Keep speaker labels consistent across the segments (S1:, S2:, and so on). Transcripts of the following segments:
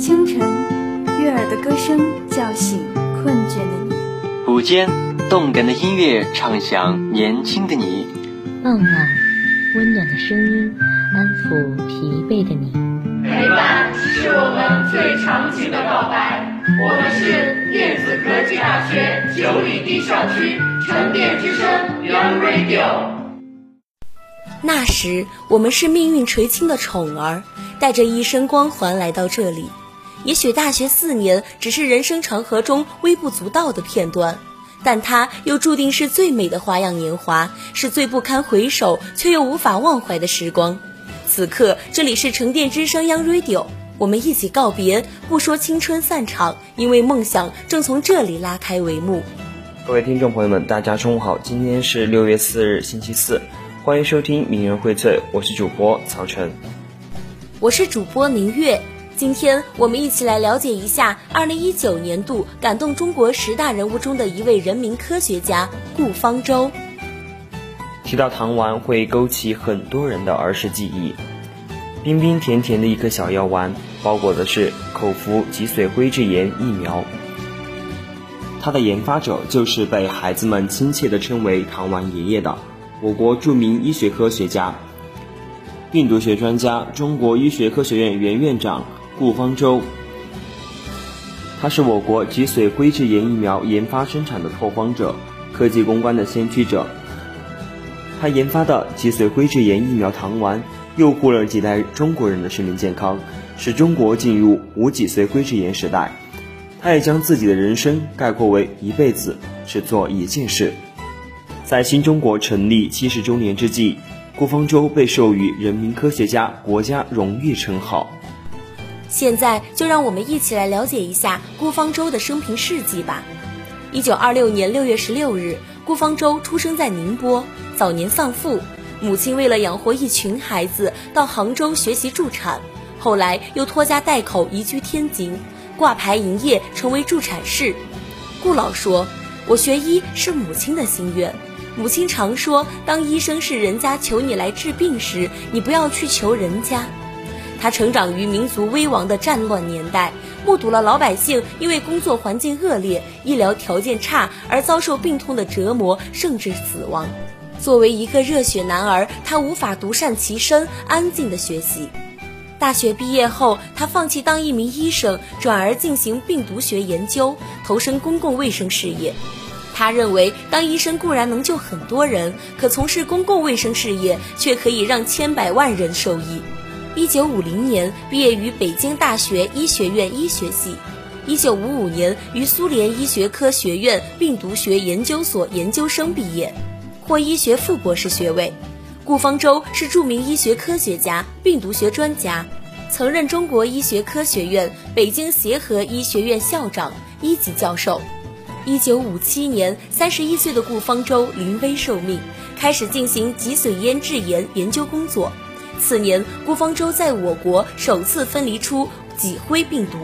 S1: 清晨，悦耳的歌声叫醒困倦的你；
S2: 午间，动感的音乐唱响年轻的你；
S3: 傍晚，温暖的声音安抚疲惫的你。
S4: 陪伴是我们最长情的告白。我们是电子科技大学九里堤校区沉淀之声 Young Radio。
S5: 那时，我们是命运垂青的宠儿，带着一身光环来到这里。也许大学四年只是人生长河中微不足道的片段，但它又注定是最美的花样年华，是最不堪回首却又无法忘怀的时光。此刻，这里是沉淀之声 Young Radio，我们一起告别，不说青春散场，因为梦想正从这里拉开帷幕。
S6: 各位听众朋友们，大家中午好，今天是六月四日，星期四。欢迎收听《名人荟萃》，我是主播曹晨，
S5: 我是主播明月。今天我们一起来了解一下二零一九年度感动中国十大人物中的一位人民科学家顾方舟。
S6: 提到糖丸，会勾起很多人的儿时记忆。冰冰甜甜的一颗小药丸，包裹的是口服脊髓灰质炎疫苗。它的研发者就是被孩子们亲切地称为“糖丸爷爷”的。我国著名医学科学家、病毒学专家、中国医学科学院原院长顾方舟，他是我国脊髓灰质炎疫苗研发生产的拓荒者、科技攻关的先驱者。他研发的脊髓灰质炎疫苗糖丸，佑护了几代中国人的生命健康，使中国进入无脊髓灰质炎时代。他也将自己的人生概括为一辈子只做一件事。在新中国成立七十周年之际，顾方舟被授予人民科学家国家荣誉称号。
S5: 现在就让我们一起来了解一下顾方舟的生平事迹吧。一九二六年六月十六日，顾方舟出生在宁波，早年丧父，母亲为了养活一群孩子，到杭州学习助产，后来又拖家带口移居天津，挂牌营业，成为助产士。顾老说：“我学医是母亲的心愿。”母亲常说：“当医生是人家求你来治病时，你不要去求人家。”他成长于民族危亡的战乱年代，目睹了老百姓因为工作环境恶劣、医疗条件差而遭受病痛的折磨，甚至死亡。作为一个热血男儿，他无法独善其身，安静的学习。大学毕业后，他放弃当一名医生，转而进行病毒学研究，投身公共卫生事业。他认为，当医生固然能救很多人，可从事公共卫生事业却可以让千百万人受益。一九五零年毕业于北京大学医学院医学系，一九五五年于苏联医学科学院病毒学研究所研究生毕业，获医学副博士学位。顾方舟是著名医学科学家、病毒学专家，曾任中国医学科学院北京协和医学院校长、一级教授。一九五七年，三十一岁的顾方舟临危受命，开始进行脊髓炎质炎研究工作。次年，顾方舟在我国首次分离出脊灰病毒，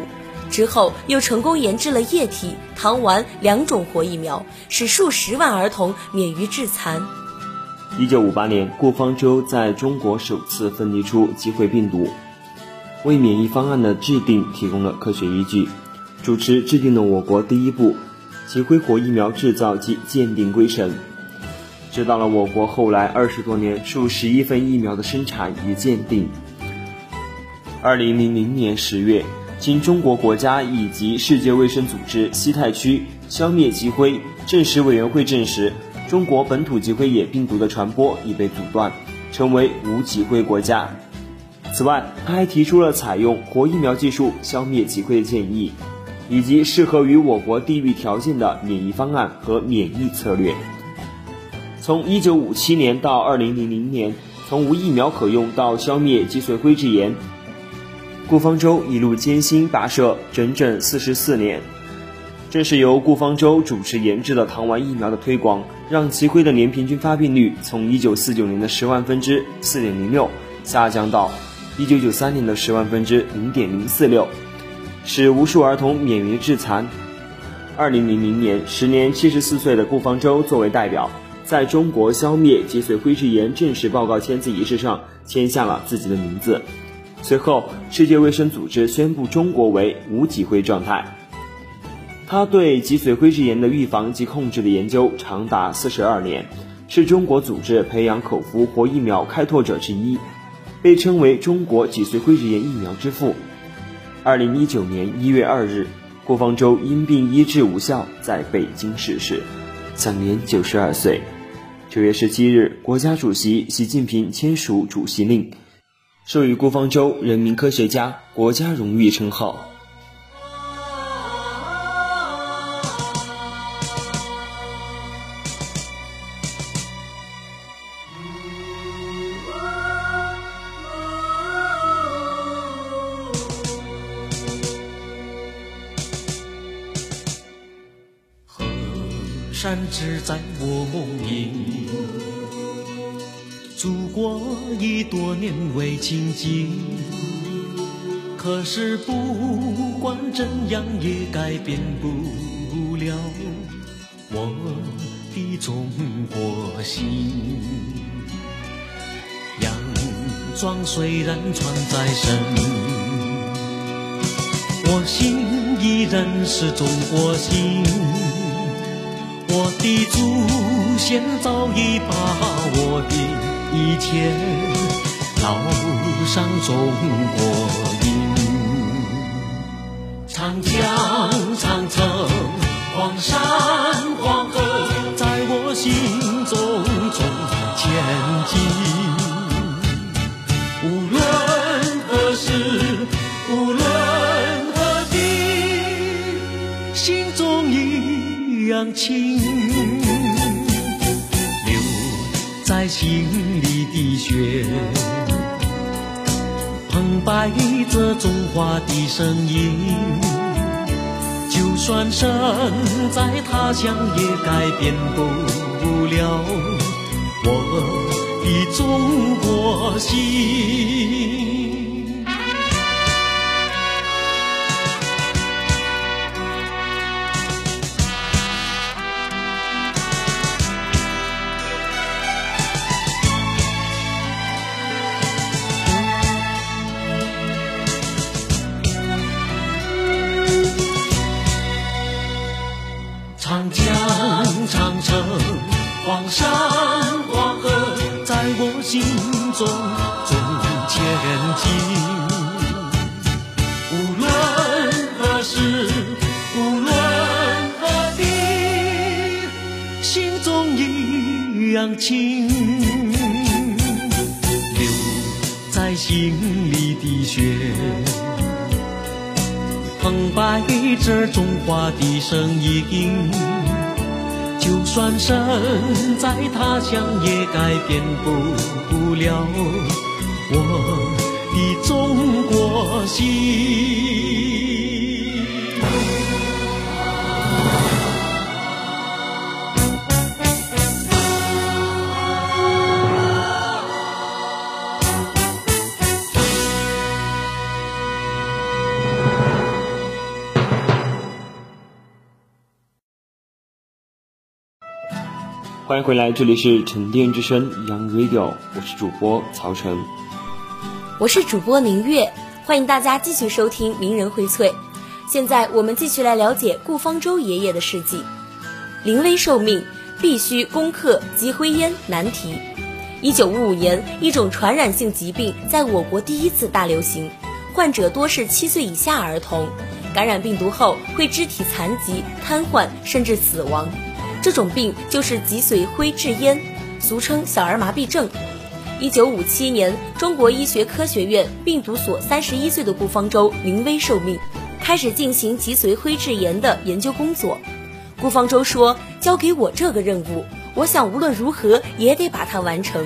S5: 之后又成功研制了液体、糖丸两种活疫苗，使数十万儿童免于致残。
S6: 一九五八年，顾方舟在中国首次分离出脊灰病毒，为免疫方案的制定提供了科学依据，主持制定了我国第一部。脊灰活疫苗制造及鉴定规程，知道了我国后来二十多年数十亿份疫苗的生产与鉴定。二零零零年十月，经中国国家以及世界卫生组织西太区消灭脊灰证实委员会证实，中国本土脊灰野病毒的传播已被阻断，成为无脊灰国家。此外，他还提出了采用活疫苗技术消灭脊灰的建议。以及适合于我国地域条件的免疫方案和免疫策略。从1957年到2000年，从无疫苗可用到消灭脊髓灰质炎，顾方舟一路艰辛跋涉整整44年。正是由顾方舟主持研制的糖丸疫苗的推广，让脊灰的年平均发病率从1949年的十万分之4.06下降到1993年的十万分之0.046。使无数儿童免于致残。二零零零年，时年七十四岁的顾方舟作为代表，在中国消灭脊髓灰质炎正式报告签字仪式上签下了自己的名字。随后，世界卫生组织宣布中国为无脊灰状态。他对脊髓灰质炎的预防及控制的研究长达四十二年，是中国组织培养口服活疫苗开拓者之一，被称为中国脊髓灰质炎疫苗之父。二零一九年一月二日，顾方舟因病医治无效，在北京逝世，享年九十二岁。九月十七日，国家主席习近平签署主席令，授予顾方舟“人民科学家”国家荣誉称号。
S7: 山只在我梦里，祖国已多年未亲近，可是不管怎样也改变不了我的中国心。洋装虽然穿在身，我心依然是中国心。我的祖先早已把我的一切烙上中国印。长江、长城、黄山、黄心里的血，澎湃着中华的声音。就算身在他乡，也改变不了我的中国心。中中前进，无论何时，无论何地，心中一样亲。流在心里的血，澎湃着中华的声音。就算身在他乡，也改变不了我的中国心。
S6: 欢迎回来，这里是沉淀之声 Young Radio，我是主播曹晨，
S5: 我是主播宁月，欢迎大家继续收听名人荟萃。现在我们继续来了解顾方舟爷爷的事迹。临危受命，必须攻克脊灰烟难题。一九五五年，一种传染性疾病在我国第一次大流行，患者多是七岁以下儿童，感染病毒后会肢体残疾、瘫痪，甚至死亡。这种病就是脊髓灰质炎，俗称小儿麻痹症。一九五七年，中国医学科学院病毒所三十一岁的顾方舟临危受命，开始进行脊髓灰质炎的研究工作。顾方舟说：“交给我这个任务，我想无论如何也得把它完成。”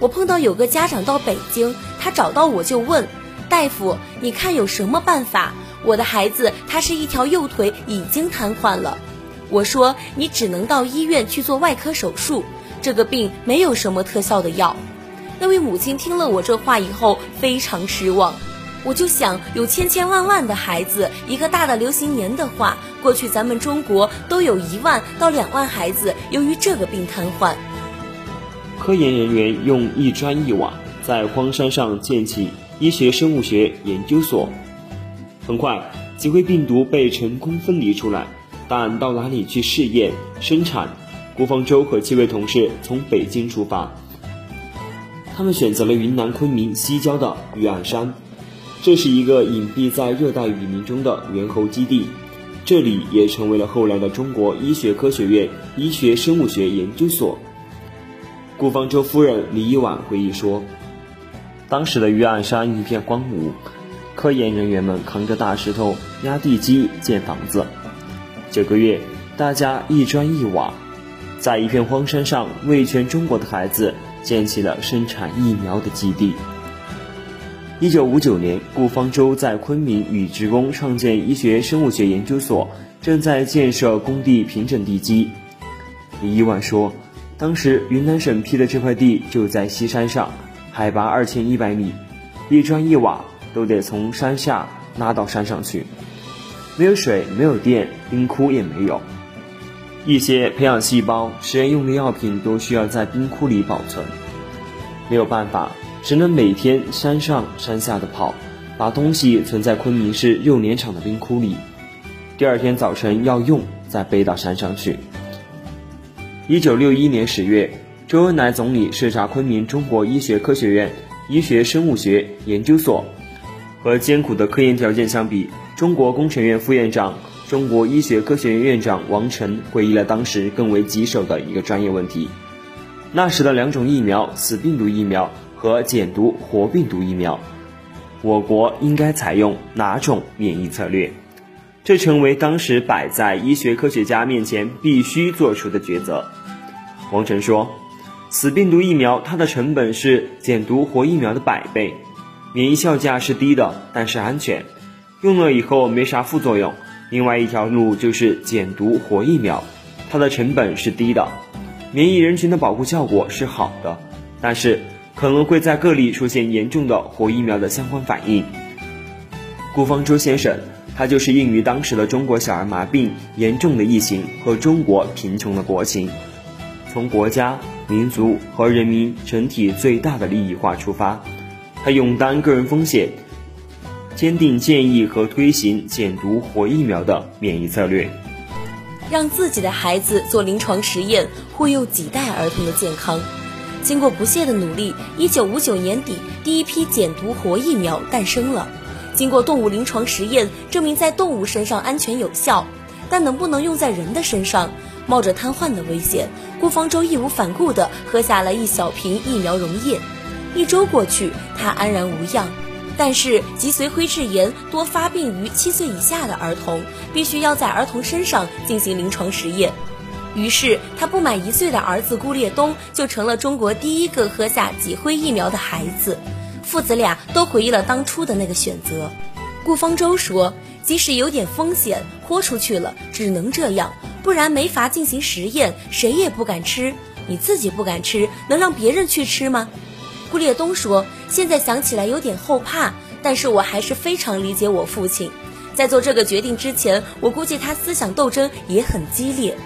S5: 我碰到有个家长到北京，他找到我就问：“大夫，你看有什么办法？我的孩子他是一条右腿已经瘫痪了。”我说你只能到医院去做外科手术，这个病没有什么特效的药。那位母亲听了我这话以后非常失望。我就想，有千千万万的孩子，一个大的流行年的话，过去咱们中国都有一万到两万孩子由于这个病瘫痪。
S6: 科研人员用一砖一瓦在荒山上建起医学生物学研究所。很快，几灰病毒被成功分离出来，但到哪里去试验生产？顾方舟和七位同事从北京出发，他们选择了云南昆明西郊的玉案山，这是一个隐蔽在热带雨林中的猿猴基地，这里也成为了后来的中国医学科学院医学生物学研究所。顾方舟夫人李一婉回忆说：“当时的玉案山一片荒芜，科研人员们扛着大石头压地基建房子。九个月，大家一砖一瓦。”在一片荒山上，为全中国的孩子建起了生产疫苗的基地。一九五九年，顾方舟在昆明与职工创建医学生物学研究所，正在建设工地平整地基。李一万说，当时云南省批的这块地就在西山上，海拔二千一百米，一砖一瓦都得从山下拉到山上去，没有水，没有电，冰窟也没有。一些培养细胞、实验用的药品都需要在冰窟里保存，没有办法，只能每天山上山下的跑，把东西存在昆明市肉联厂的冰窟里，第二天早晨要用再背到山上去。一九六一年十月，周恩来总理视察昆明中国医学科学院医学生物学研究所，和艰苦的科研条件相比，中国工程院副院长。中国医学科学院院长王晨回忆了当时更为棘手的一个专业问题：那时的两种疫苗，死病毒疫苗和减毒活病毒疫苗，我国应该采用哪种免疫策略？这成为当时摆在医学科学家面前必须做出的抉择。王晨说：“死病毒疫苗它的成本是减毒活疫苗的百倍，免疫效价是低的，但是安全，用了以后没啥副作用。”另外一条路就是减毒活疫苗，它的成本是低的，免疫人群的保护效果是好的，但是可能会在个例出现严重的活疫苗的相关反应。顾方舟先生，他就是应于当时的中国小儿麻痹严重的疫情和中国贫穷的国情，从国家、民族和人民整体最大的利益化出发，他勇担个人风险。坚定建议和推行减毒活疫苗的免疫策略，
S5: 让自己的孩子做临床实验，护佑几代儿童的健康。经过不懈的努力，一九五九年底，第一批减毒活疫苗诞生了。经过动物临床实验，证明在动物身上安全有效，但能不能用在人的身上，冒着瘫痪的危险，顾方舟义无反顾地喝下了一小瓶疫苗溶液。一周过去，他安然无恙。但是脊髓灰质炎多发病于七岁以下的儿童，必须要在儿童身上进行临床实验。于是他不满一岁的儿子顾烈东就成了中国第一个喝下脊灰疫苗的孩子。父子俩都回忆了当初的那个选择。顾方舟说：“即使有点风险，豁出去了，只能这样，不然没法进行实验，谁也不敢吃。你自己不敢吃，能让别人去吃吗？”顾列东说：“现在想起来有点后怕，但是我还是非常理解我父亲。在做这个决定之前，我估计他思想斗争也很激烈。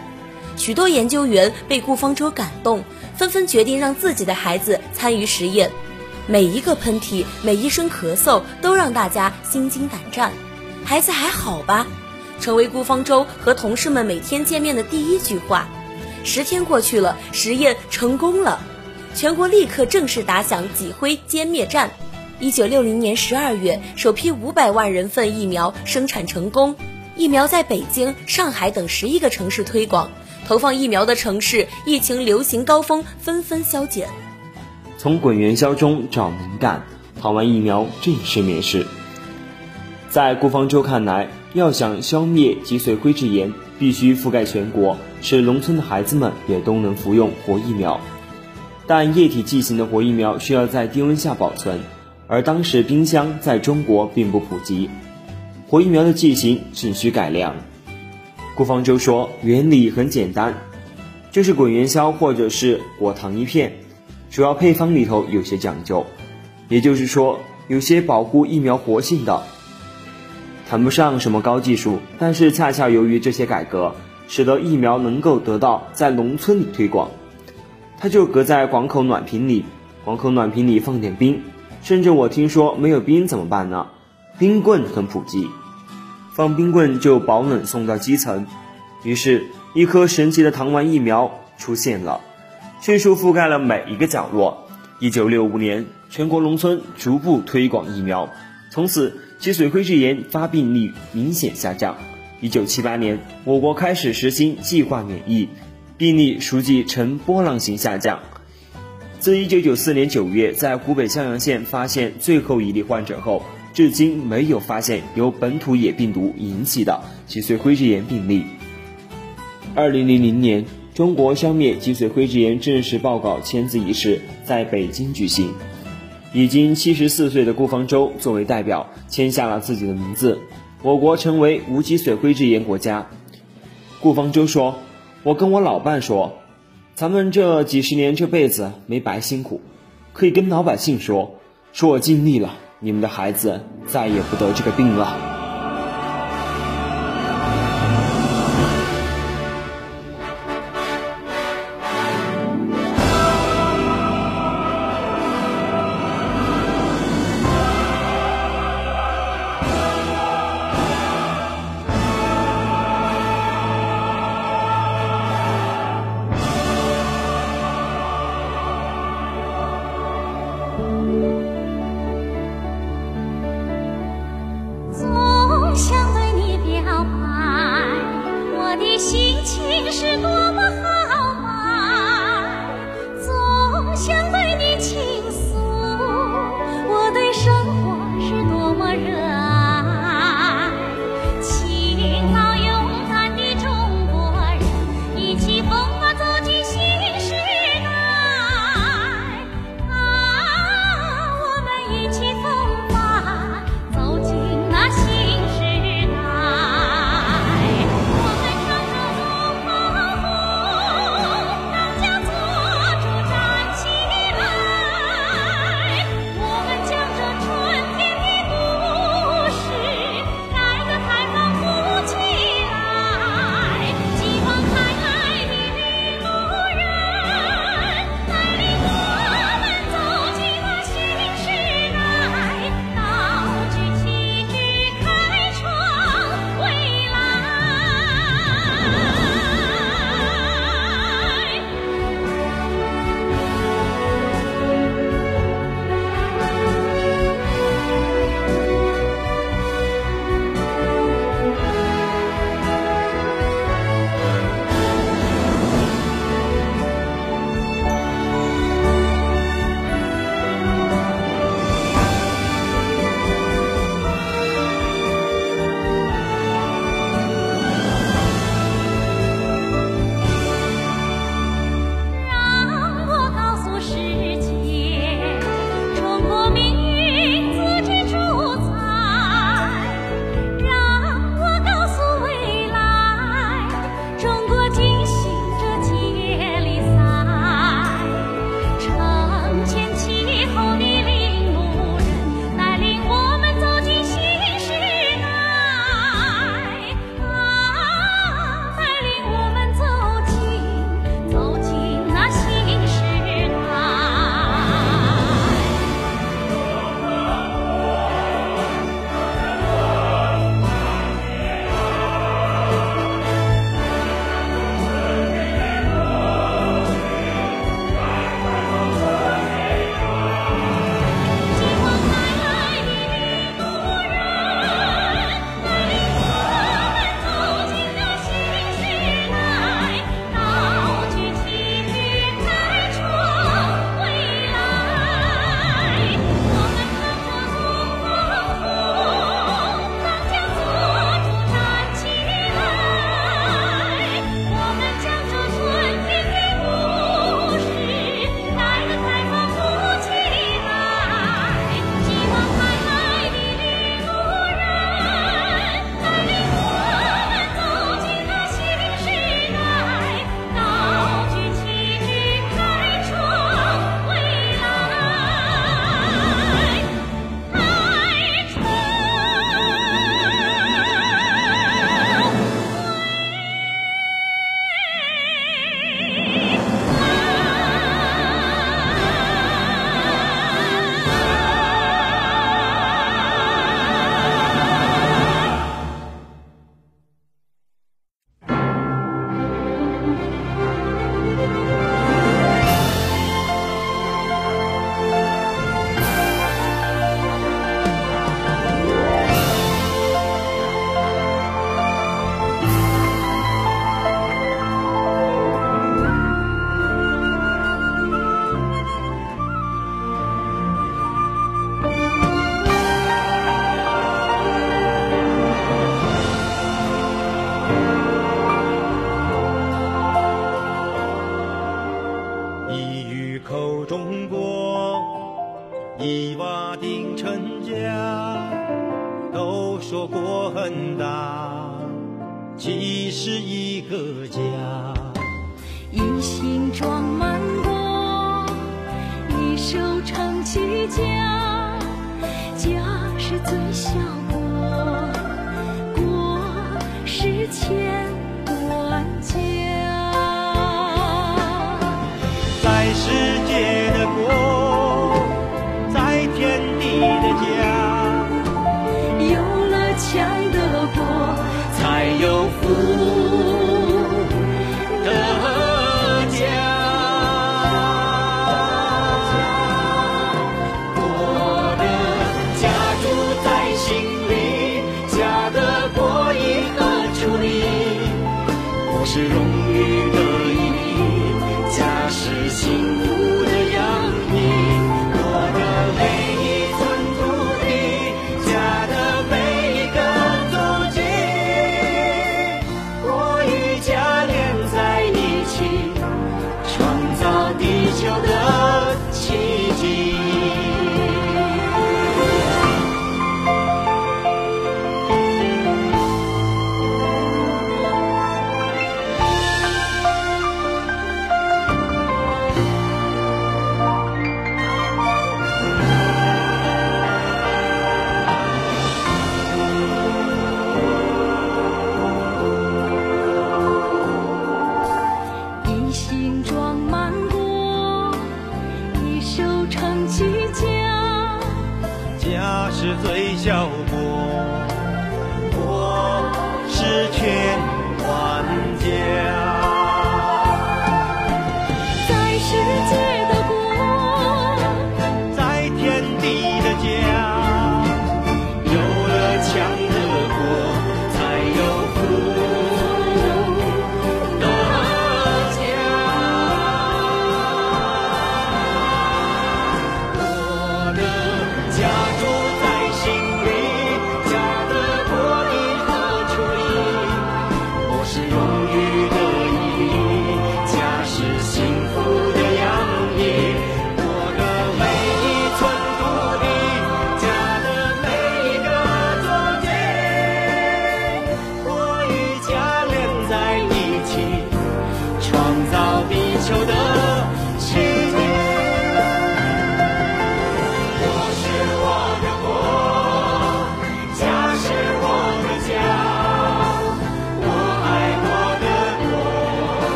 S5: 许多研究员被顾方舟感动，纷纷决定让自己的孩子参与实验。每一个喷嚏，每一声咳嗽，都让大家心惊胆战。孩子还好吧？成为顾方舟和同事们每天见面的第一句话。十天过去了，实验成功了。”全国立刻正式打响脊灰歼灭战。一九六零年十二月，首批五百万人份疫苗生产成功，疫苗在北京、上海等十一个城市推广。投放疫苗的城市，疫情流行高峰纷纷消减。
S6: 从滚元宵中找灵感，跑完疫苗正式面试。在顾方舟看来，要想消灭脊髓灰质炎，必须覆盖全国，使农村的孩子们也都能服用活疫苗。但液体剂型的活疫苗需要在低温下保存，而当时冰箱在中国并不普及，活疫苗的剂型只需改良。顾方舟说，原理很简单，就是滚元宵或者是果糖一片，主要配方里头有些讲究，也就是说有些保护疫苗活性的，谈不上什么高技术，但是恰恰由于这些改革，使得疫苗能够得到在农村里推广。它就隔在广口暖瓶里，广口暖瓶里放点冰，甚至我听说没有冰怎么办呢？冰棍很普及，放冰棍就保暖送到基层。于是，一颗神奇的糖丸疫苗出现了，迅速覆盖了每一个角落。一九六五年，全国农村逐步推广疫苗，从此脊髓灰质炎发病率明显下降。一九七八年，我国开始实行计划免疫，病例逐季呈波浪形下降。自1994年9月在湖北襄阳县发现最后一例患者后，至今没有发现由本土野病毒引起的脊髓灰质炎病例。2000年，中国消灭脊髓灰质炎正式报告签字仪式在北京举行，已经74岁的顾方舟作为代表签下了自己的名字，我国成为无脊髓灰质炎国家。顾方舟说：“我跟我老伴说。”咱们这几十年这辈子没白辛苦，可以跟老百姓说，说我尽力了，你们的孩子再也不得这个病了。
S1: 中国一瓦顶成家都说国
S8: 很大其实一个家。一
S1: 心装满国一手撑起家
S8: 家是最小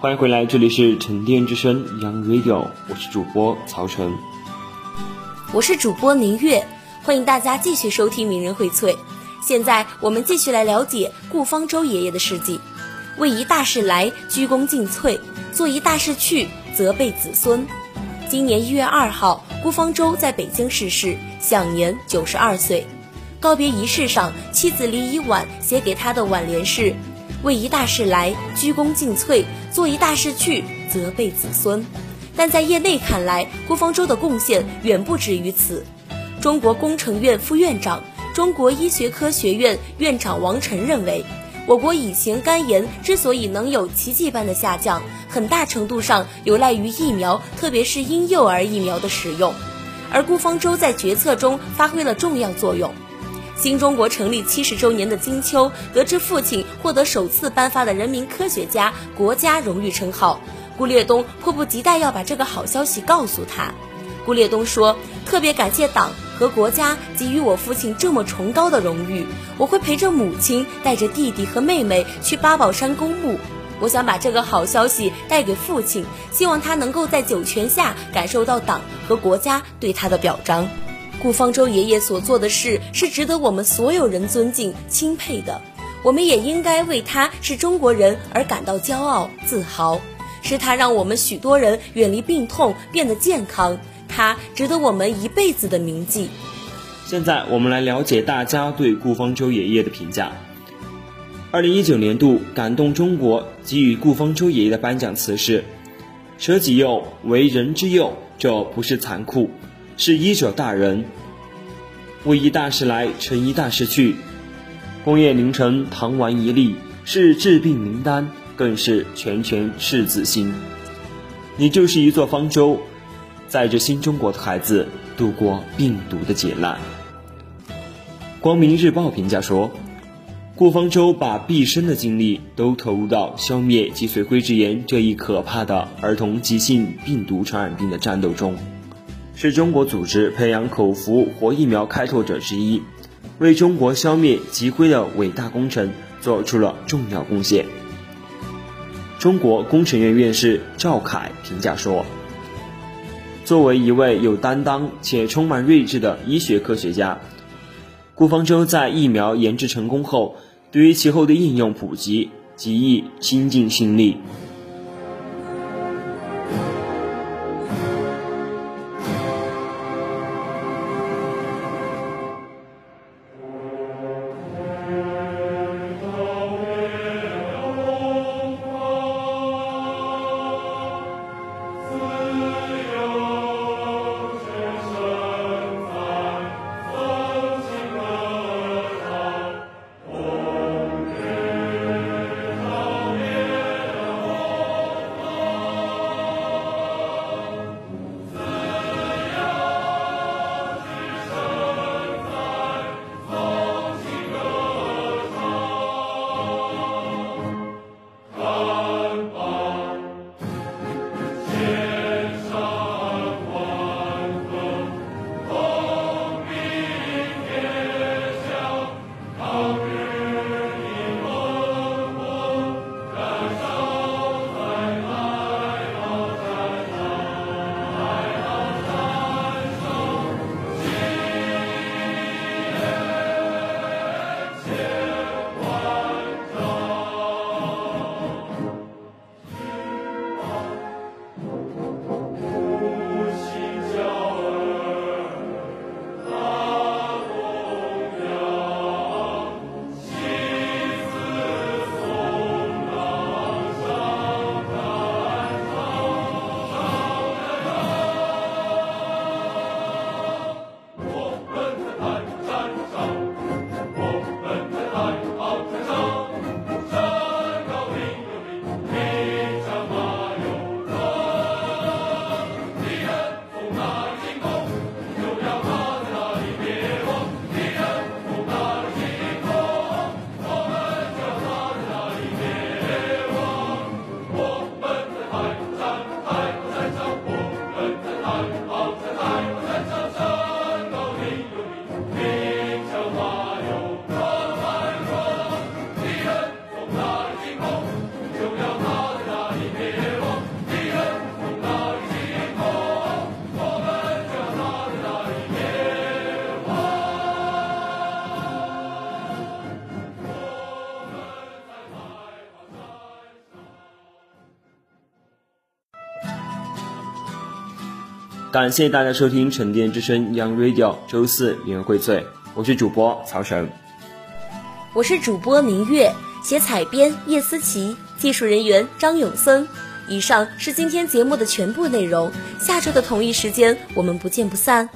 S6: 欢迎回来，这里是沉淀之声 Young Radio，我是主播曹晨。
S5: 我是主播宁月，欢迎大家继续收听《名人荟萃》。现在我们继续来了解顾方舟爷爷的事迹。为一大事来，鞠躬尽瘁；做一大事去，责备子孙。今年一月二号，顾方舟在北京逝世，享年九十二岁。告别仪式上，妻子李以婉写给他的挽联是：“为一大事来，鞠躬尽瘁；做一大事去，责备子孙。”但在业内看来，郭方舟的贡献远不止于此。中国工程院副院长、中国医学科学院院长王晨认为，我国乙型肝炎之所以能有奇迹般的下降，很大程度上有赖于疫苗，特别是婴幼儿疫苗的使用。而顾方舟在决策中发挥了重要作用。新中国成立七十周年的金秋，得知父亲获得首次颁发的人民科学家国家荣誉称号，顾烈东迫不及待要把这个好消息告诉他。顾烈东说：“特别感谢党和国家给予我父亲这么崇高的荣誉，我会陪着母亲，带着弟弟和妹妹去八宝山公墓。我想把这个好消息带给父亲，希望他能够在九泉下感受到党和国家对他的表彰。顾方舟爷爷所做的事是值得我们所有人尊敬钦佩的，我们也应该为他是中国人而感到骄傲自豪。是他让我们许多人远离病痛，变得健康，他值得我们一辈子的铭记。
S6: 现在我们来了解大家对顾方舟爷爷的评价。二零一九年度感动中国给予顾方舟爷爷的颁奖词是：“舍己幼为人之幼，这不是残酷，是医者大仁。为一大事来，成一大事去。功业凌晨，唐丸一粒，是治病灵丹，更是拳拳赤子心。你就是一座方舟，载着新中国的孩子度过病毒的劫难。”光明日报评价说，顾方舟把毕生的精力都投入到消灭脊髓灰质炎这一可怕的儿童急性病毒传染病的战斗中，是中国组织培养口服活疫苗开拓者之一，为中国消灭脊灰的伟大工程做出了重要贡献。中国工程院院士赵凯评价说，作为一位有担当且充满睿智的医学科学家。顾方舟在疫苗研制成功后，对于其后的应用普及，极易倾尽心力。感谢大家收听沉淀之声 Young Radio 周四名人荟萃，我是主播曹晨，
S5: 我是主播明月，写采编叶思琪，技术人员张永森。以上是今天节目的全部内容，下周的同一时间我们不见不散。